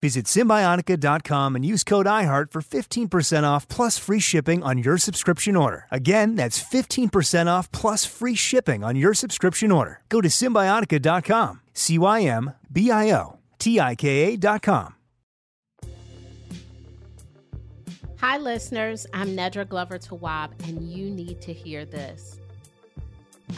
Visit Cymbiotika.com and use code IHEART for 15% off plus free shipping on your subscription order. Again, that's 15% off plus free shipping on your subscription order. Go to Cymbiotika.com, C Y M B I O T I K A.com. Hi, listeners. I'm Nedra Glover Tawwab, and you need to hear this.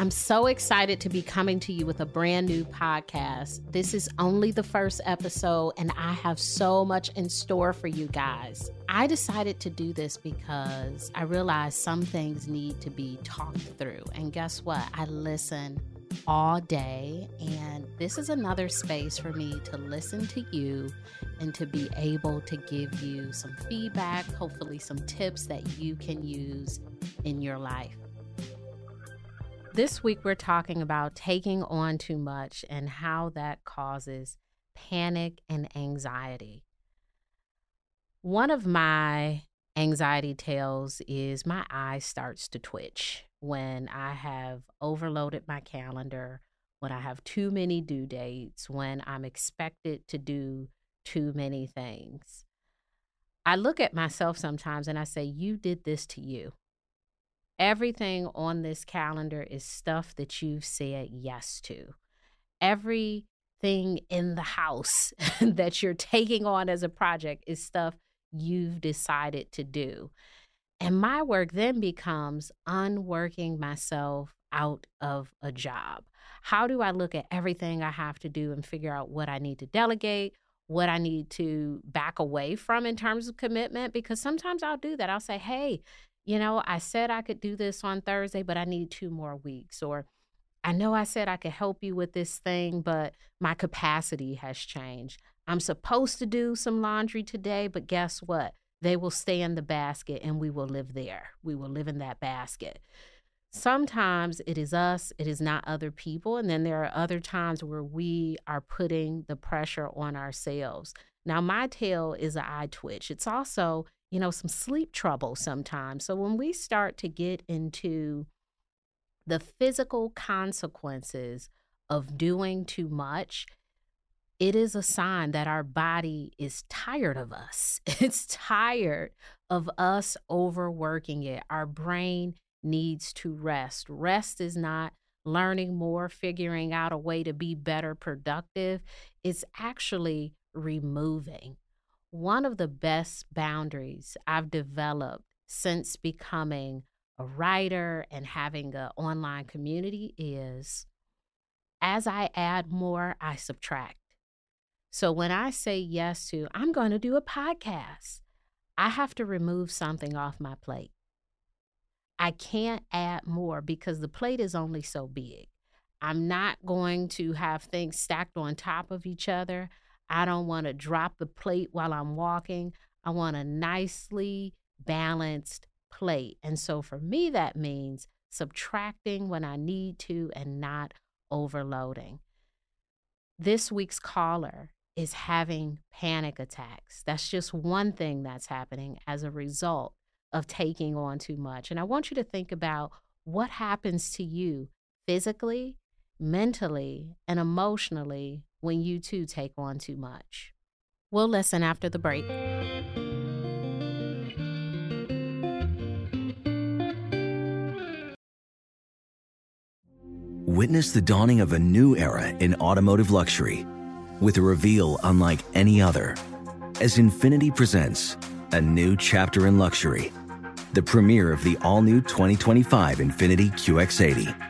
I'm so excited to be coming to you with a brand new podcast. This is only the first episode, and I have so much in store for you guys. I decided to do this because I realized some things need to be talked through. And guess what? I listen all day, and this is another space for me to listen to you and to be able to give you some feedback, hopefully, some tips that you can use in your life. This week, we're talking about taking on too much and how that causes panic and anxiety. One of my anxiety tales is my eye starts to twitch when I have overloaded my calendar, when I have too many due dates, when I'm expected to do too many things. I look at myself sometimes and I say, You did this to you. Everything on this calendar is stuff that you've said yes to. Everything in the house that you're taking on as a project is stuff you've decided to do. And my work then becomes unworking myself out of a job. How do I look at everything I have to do and figure out what I need to delegate, what I need to back away from in terms of commitment? Because sometimes I'll do that. I'll say, hey, you know, I said I could do this on Thursday, but I need two more weeks. Or I know I said I could help you with this thing, but my capacity has changed. I'm supposed to do some laundry today, but guess what? They will stay in the basket and we will live there. We will live in that basket. Sometimes it is us, it is not other people. And then there are other times where we are putting the pressure on ourselves. Now, my tail is an eye twitch. It's also you know, some sleep trouble sometimes. So when we start to get into the physical consequences of doing too much, it is a sign that our body is tired of us. It's tired of us overworking it. Our brain needs to rest. Rest is not learning more, figuring out a way to be better productive. It's actually removing one of the best boundaries I've developed since becoming a writer and having an online community is as I add more, I subtract. So when I say yes to, I'm going to do a podcast, I have to remove something off my plate. I can't add more because the plate is only so big. I'm not going to have things stacked on top of each other. I don't want to drop the plate while I'm walking. I want a nicely balanced plate. And so for me, that means subtracting when I need to and not overloading. This week's caller is having panic attacks. That's just one thing that's happening as a result of taking on too much. And I want you to think about what happens to you physically mentally and emotionally when you too take on too much. We'll listen after the break. Witness the dawning of a new era in automotive luxury with a reveal unlike any other as Infiniti presents a new chapter in luxury, the premiere of the all new 2025 Infiniti QX80.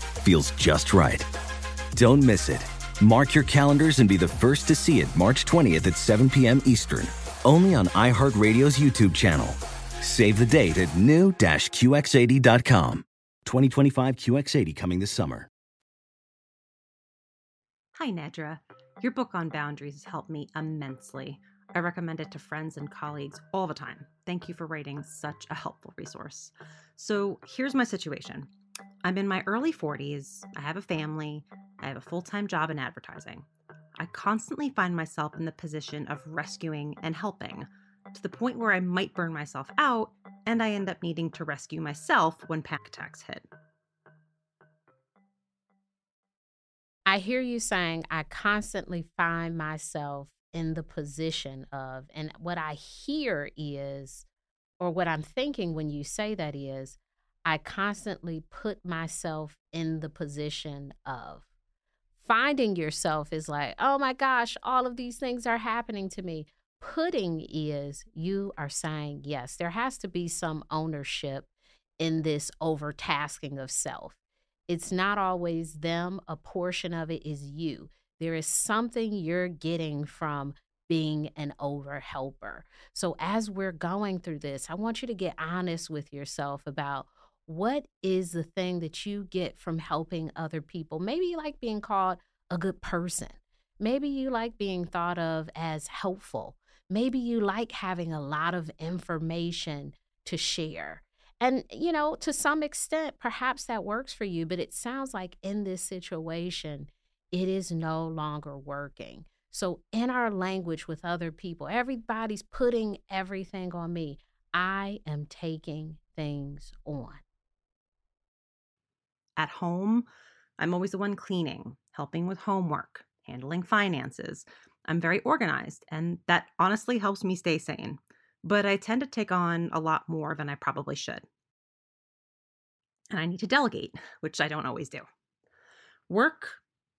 feels just right. Don't miss it. Mark your calendars and be the first to see it March 20th at 7 p.m. Eastern, only on iHeartRadio's YouTube channel. Save the date at new-QX80.com. 2025 QX80 coming this summer. Hi, Nedra. Your book on boundaries has helped me immensely. I recommend it to friends and colleagues all the time. Thank you for writing such a helpful resource. So, here's my situation I'm in my early 40s, I have a family, I have a full time job in advertising. I constantly find myself in the position of rescuing and helping to the point where I might burn myself out and I end up needing to rescue myself when panic attacks hit. I hear you saying I constantly find myself in the position of, and what I hear is, or what I'm thinking when you say that is, I constantly put myself in the position of. Finding yourself is like, oh my gosh, all of these things are happening to me. Putting is you are saying yes. There has to be some ownership in this overtasking of self. It's not always them, a portion of it is you. There is something you're getting from being an over helper. So, as we're going through this, I want you to get honest with yourself about what is the thing that you get from helping other people. Maybe you like being called a good person. Maybe you like being thought of as helpful. Maybe you like having a lot of information to share. And, you know, to some extent, perhaps that works for you, but it sounds like in this situation, it is no longer working. So, in our language with other people, everybody's putting everything on me. I am taking things on. At home, I'm always the one cleaning, helping with homework, handling finances. I'm very organized, and that honestly helps me stay sane. But I tend to take on a lot more than I probably should. And I need to delegate, which I don't always do. Work,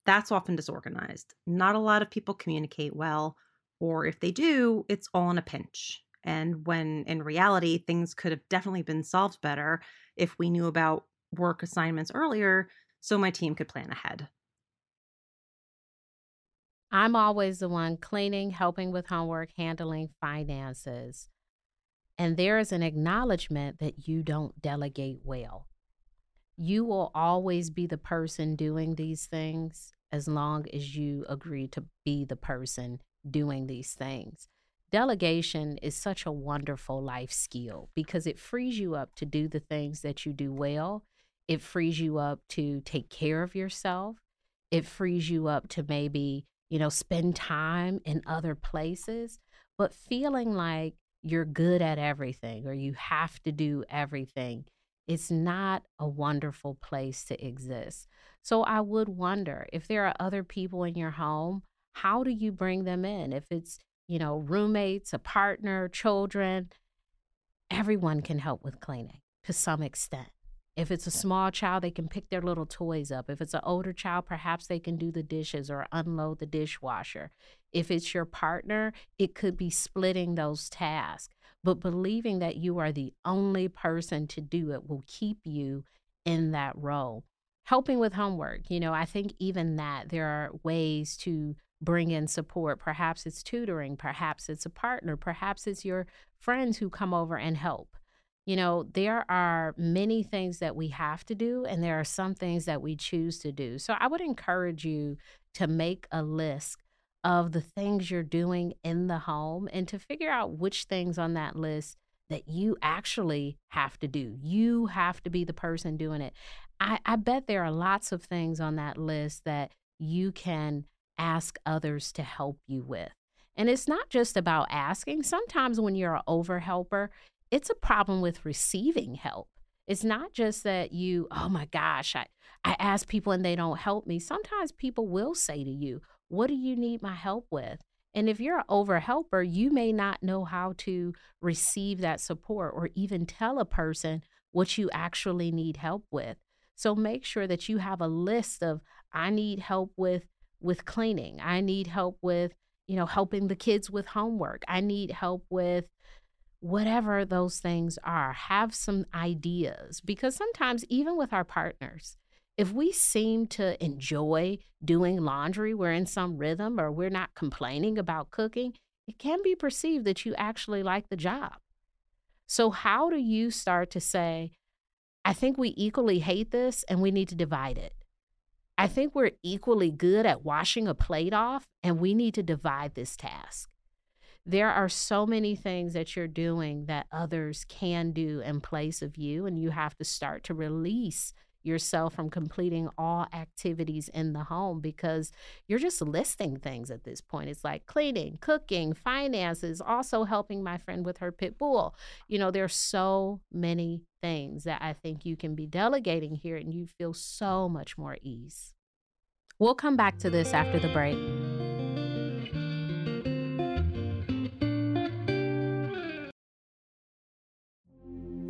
that's often disorganized. Not a lot of people communicate well, or if they do, it's all in a pinch. And when in reality, things could have definitely been solved better if we knew about work assignments earlier so my team could plan ahead. I'm always the one cleaning, helping with homework, handling finances. And there is an acknowledgement that you don't delegate well you will always be the person doing these things as long as you agree to be the person doing these things. Delegation is such a wonderful life skill because it frees you up to do the things that you do well. It frees you up to take care of yourself. It frees you up to maybe, you know, spend time in other places. But feeling like you're good at everything or you have to do everything it's not a wonderful place to exist. So I would wonder if there are other people in your home, how do you bring them in? If it's, you know, roommates, a partner, children, everyone can help with cleaning to some extent. If it's a small child, they can pick their little toys up. If it's an older child, perhaps they can do the dishes or unload the dishwasher. If it's your partner, it could be splitting those tasks but believing that you are the only person to do it will keep you in that role. Helping with homework, you know, I think even that there are ways to bring in support. Perhaps it's tutoring, perhaps it's a partner, perhaps it's your friends who come over and help. You know, there are many things that we have to do, and there are some things that we choose to do. So I would encourage you to make a list of the things you're doing in the home and to figure out which things on that list that you actually have to do. You have to be the person doing it. I, I bet there are lots of things on that list that you can ask others to help you with. And it's not just about asking. Sometimes when you're an over helper, it's a problem with receiving help. It's not just that you, oh my gosh, I, I ask people and they don't help me. Sometimes people will say to you, What do you need my help with? And if you're an over helper, you may not know how to receive that support or even tell a person what you actually need help with. So make sure that you have a list of I need help with with cleaning. I need help with, you know, helping the kids with homework. I need help with whatever those things are. Have some ideas because sometimes even with our partners, if we seem to enjoy doing laundry, we're in some rhythm or we're not complaining about cooking, it can be perceived that you actually like the job. So, how do you start to say, I think we equally hate this and we need to divide it? I think we're equally good at washing a plate off and we need to divide this task. There are so many things that you're doing that others can do in place of you, and you have to start to release yourself from completing all activities in the home because you're just listing things at this point. It's like cleaning, cooking, finances, also helping my friend with her pit bull. You know, there's so many things that I think you can be delegating here and you feel so much more ease. We'll come back to this after the break.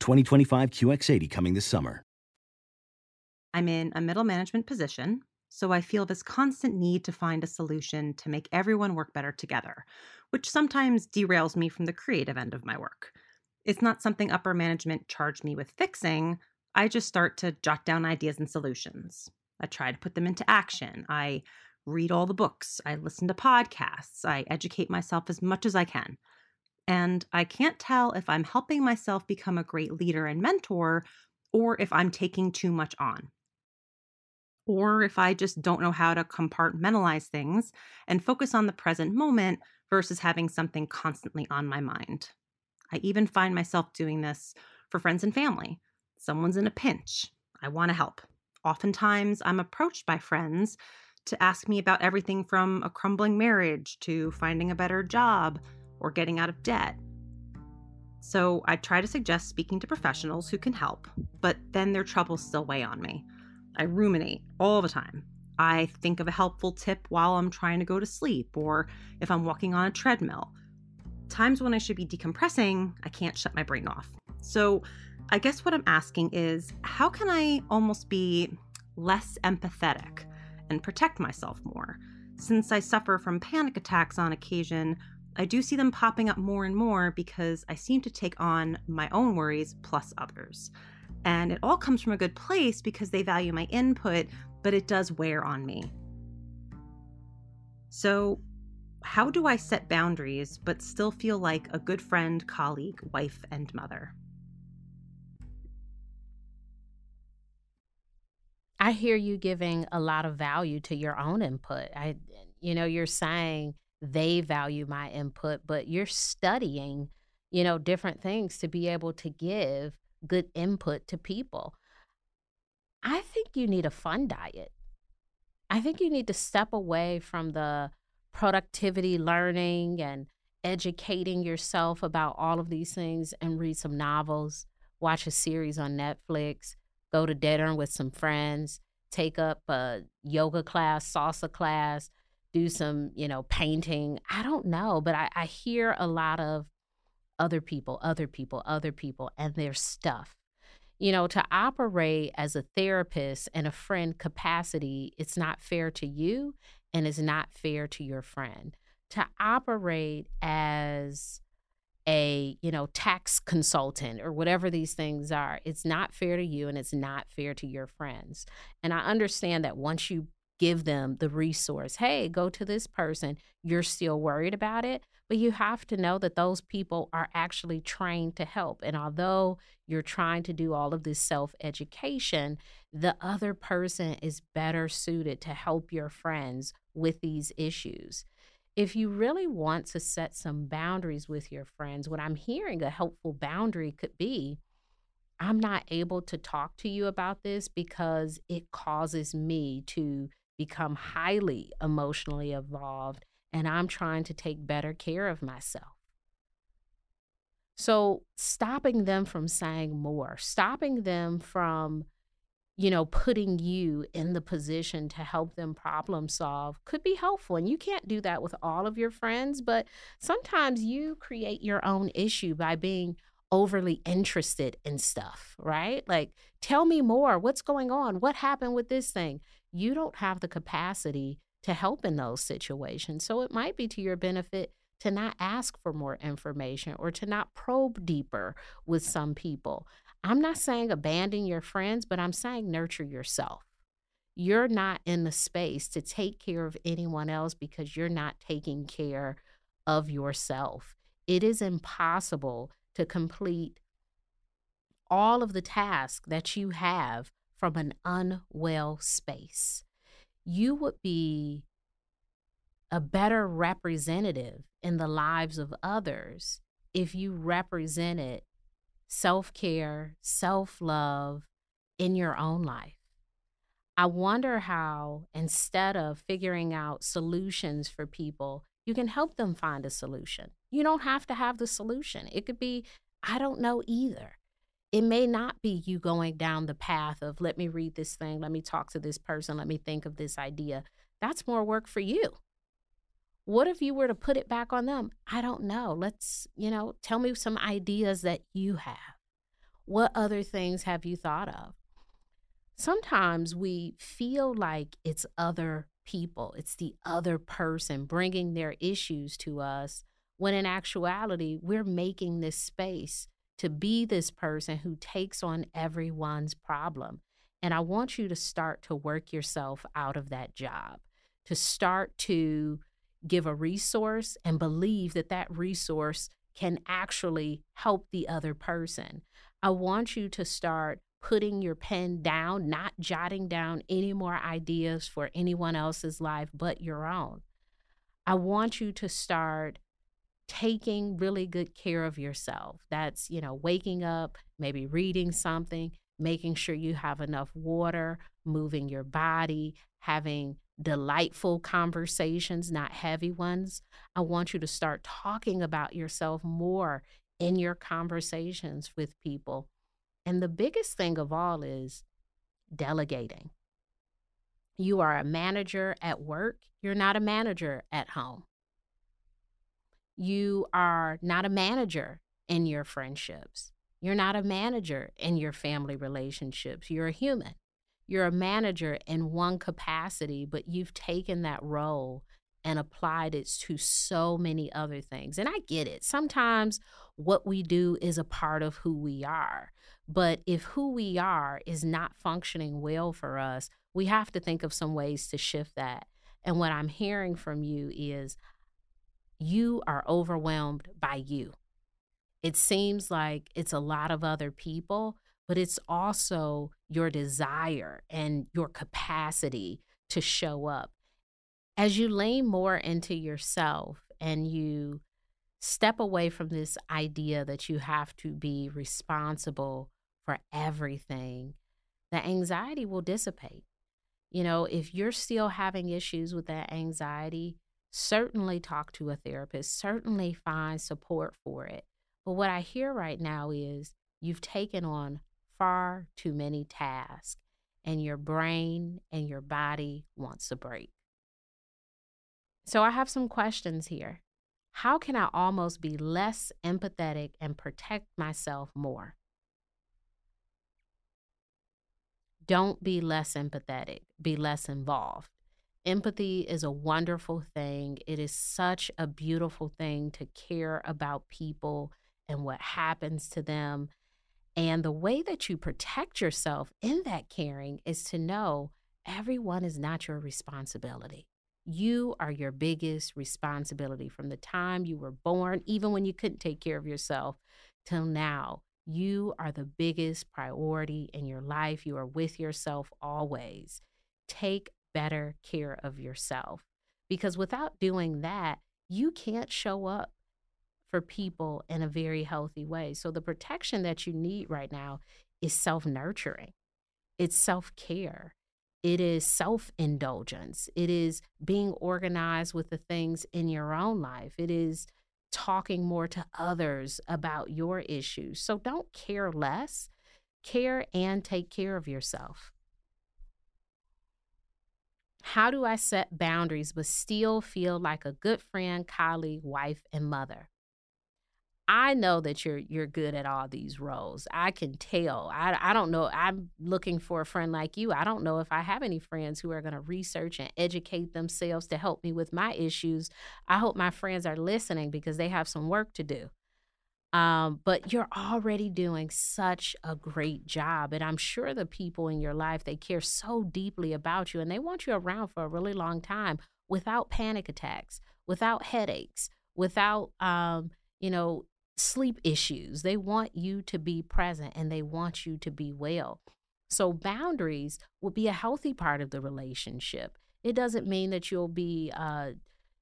2025 QX80 coming this summer. I'm in a middle management position, so I feel this constant need to find a solution to make everyone work better together, which sometimes derails me from the creative end of my work. It's not something upper management charged me with fixing. I just start to jot down ideas and solutions. I try to put them into action. I read all the books. I listen to podcasts. I educate myself as much as I can. And I can't tell if I'm helping myself become a great leader and mentor or if I'm taking too much on. Or if I just don't know how to compartmentalize things and focus on the present moment versus having something constantly on my mind. I even find myself doing this for friends and family. Someone's in a pinch. I want to help. Oftentimes, I'm approached by friends to ask me about everything from a crumbling marriage to finding a better job or getting out of debt. So I try to suggest speaking to professionals who can help, but then their troubles still weigh on me. I ruminate all the time. I think of a helpful tip while I'm trying to go to sleep or if I'm walking on a treadmill. Times when I should be decompressing, I can't shut my brain off. So I guess what I'm asking is how can I almost be less empathetic and protect myself more? Since I suffer from panic attacks on occasion, I do see them popping up more and more because I seem to take on my own worries plus others. And it all comes from a good place because they value my input, but it does wear on me. So, how do I set boundaries but still feel like a good friend, colleague, wife, and mother? I hear you giving a lot of value to your own input. I you know, you're saying they value my input, but you're studying, you know, different things to be able to give good input to people. I think you need a fun diet. I think you need to step away from the productivity learning and educating yourself about all of these things and read some novels, watch a series on Netflix, go to dinner with some friends, take up a yoga class, salsa class, do some, you know, painting. I don't know, but I, I hear a lot of other people, other people, other people, and their stuff. You know, to operate as a therapist and a friend capacity, it's not fair to you and it's not fair to your friend. To operate as a you know tax consultant or whatever these things are it's not fair to you and it's not fair to your friends and i understand that once you give them the resource hey go to this person you're still worried about it but you have to know that those people are actually trained to help and although you're trying to do all of this self education the other person is better suited to help your friends with these issues. If you really want to set some boundaries with your friends, what I'm hearing a helpful boundary could be I'm not able to talk to you about this because it causes me to become highly emotionally involved and I'm trying to take better care of myself. So, stopping them from saying more, stopping them from you know, putting you in the position to help them problem solve could be helpful. And you can't do that with all of your friends, but sometimes you create your own issue by being overly interested in stuff, right? Like, tell me more. What's going on? What happened with this thing? You don't have the capacity to help in those situations. So it might be to your benefit to not ask for more information or to not probe deeper with some people. I'm not saying abandon your friends, but I'm saying nurture yourself. You're not in the space to take care of anyone else because you're not taking care of yourself. It is impossible to complete all of the tasks that you have from an unwell space. You would be a better representative in the lives of others if you represented self care, self love in your own life. I wonder how, instead of figuring out solutions for people, you can help them find a solution. You don't have to have the solution. It could be, I don't know either. It may not be you going down the path of, let me read this thing, let me talk to this person, let me think of this idea. That's more work for you. What if you were to put it back on them? I don't know. Let's, you know, tell me some ideas that you have. What other things have you thought of? Sometimes we feel like it's other people, it's the other person bringing their issues to us, when in actuality, we're making this space to be this person who takes on everyone's problem. And I want you to start to work yourself out of that job, to start to give a resource and believe that that resource can actually help the other person. I want you to start putting your pen down, not jotting down any more ideas for anyone else's life but your own. I want you to start taking really good care of yourself. That's, you know, waking up, maybe reading something, making sure you have enough water, moving your body, having delightful conversations, not heavy ones. I want you to start talking about yourself more in your conversations with people. And the biggest thing of all is delegating. You are a manager at work, you're not a manager at home. You are not a manager in your friendships. You're not a manager in your family relationships. You're a human you're a manager in one capacity, but you've taken that role and applied it to so many other things. And I get it. Sometimes what we do is a part of who we are. But if who we are is not functioning well for us, we have to think of some ways to shift that. And what I'm hearing from you is you are overwhelmed by you. It seems like it's a lot of other people, but it's also your desire and your capacity to show up. As you lean more into yourself and you step away from this idea that you have to be responsible for everything, the anxiety will dissipate. You know, if you're still having issues with that anxiety, certainly talk to a therapist, certainly find support for it. But what I hear right now is you've taken on far too many tasks, and your brain and your body wants a break. So I have some questions here. How can I almost be less empathetic and protect myself more? Don't be less empathetic, be less involved. Empathy is a wonderful thing. It is such a beautiful thing to care about people and what happens to them. And the way that you protect yourself in that caring is to know everyone is not your responsibility. You are your biggest responsibility from the time you were born, even when you couldn't take care of yourself, till now. You are the biggest priority in your life. You are with yourself always. Take better care of yourself because without doing that, you can't show up for people in a very healthy way. So, the protection that you need right now is self nurturing, it's self care, it is self indulgence, it is being organized with the things in your own life, it is talking more to others about your issues. So, don't care less, care and take care of yourself. How do I set boundaries but still feel like a good friend, colleague, wife, and mother? I know that you're you're good at all these roles. I can tell. I I don't know. I'm looking for a friend like you. I don't know if I have any friends who are going to research and educate themselves to help me with my issues. I hope my friends are listening because they have some work to do. Um, but you're already doing such a great job. And I'm sure the people in your life, they care so deeply about you and they want you around for a really long time without panic attacks, without headaches, without, um, you know, sleep issues. They want you to be present and they want you to be well. So, boundaries will be a healthy part of the relationship. It doesn't mean that you'll be, uh,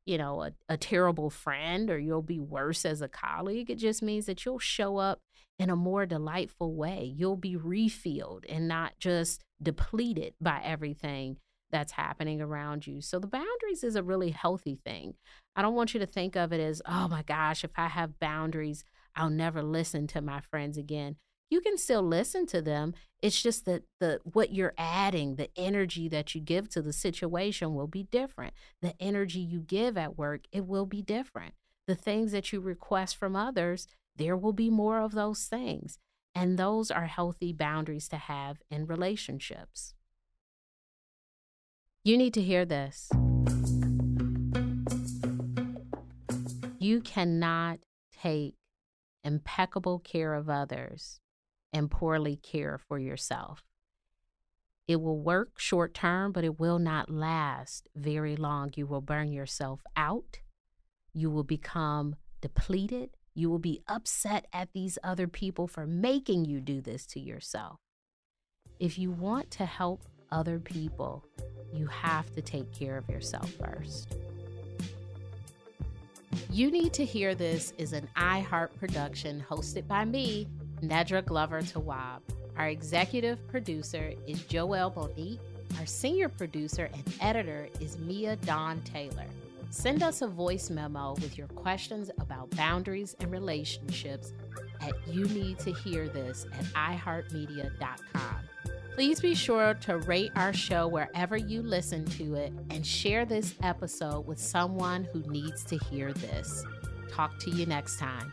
you know, a, a terrible friend or you'll be worse as a colleague. It just means that you'll show up in a more delightful way. You'll be refilled and not just depleted by everything that's happening around you. So the boundaries is a really healthy thing. I don't want you to think of it as, oh my gosh, if I have boundaries, I'll never listen to my friends again. You can still listen to them. It's just that the what you're adding, the energy that you give to the situation will be different. The energy you give at work, it will be different. The things that you request from others, there will be more of those things. And those are healthy boundaries to have in relationships. You need to hear this. You cannot take impeccable care of others and poorly care for yourself. It will work short term, but it will not last very long. You will burn yourself out. You will become depleted. You will be upset at these other people for making you do this to yourself. If you want to help other people, you have to take care of yourself first. You Need to Hear This is an iHeart production hosted by me, Nedra Glover Tawwab. Our executive producer is Joel Bonique. Our senior producer and editor is Mia Don Taylor. Send us a voice memo with your questions about boundaries and relationships at you need to hear this at iheartmedia.com. Please be sure to rate our show wherever you listen to it and share this episode with someone who needs to hear this. Talk to you next time.